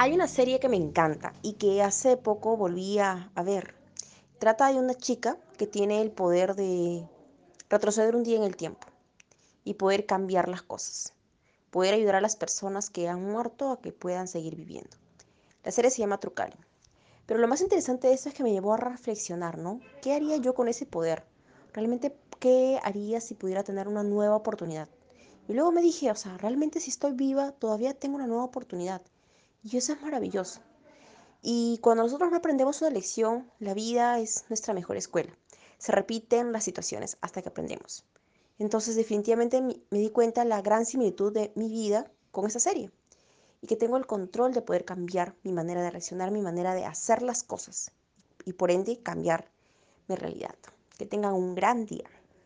Hay una serie que me encanta y que hace poco volví a, ver. Trata de una chica que tiene el poder de retroceder un día en el tiempo y poder cambiar las cosas, poder ayudar a las personas que han muerto a que puedan seguir viviendo. La serie se llama Trucali. Pero lo más interesante de eso es que me llevó a reflexionar, ¿no? ¿Qué haría yo con ese poder? Realmente, ¿qué haría si pudiera tener una nueva oportunidad? Y luego me dije, o sea, realmente si estoy viva, todavía tengo una nueva oportunidad. Y eso es maravilloso. Y cuando nosotros no aprendemos una lección, la vida es nuestra mejor escuela. Se repiten las situaciones hasta que aprendemos. Entonces definitivamente me di cuenta la gran similitud de mi vida con esa serie. Y que tengo el control de poder cambiar mi manera de reaccionar, mi manera de hacer las cosas. Y por ende cambiar mi realidad. Que tengan un gran día.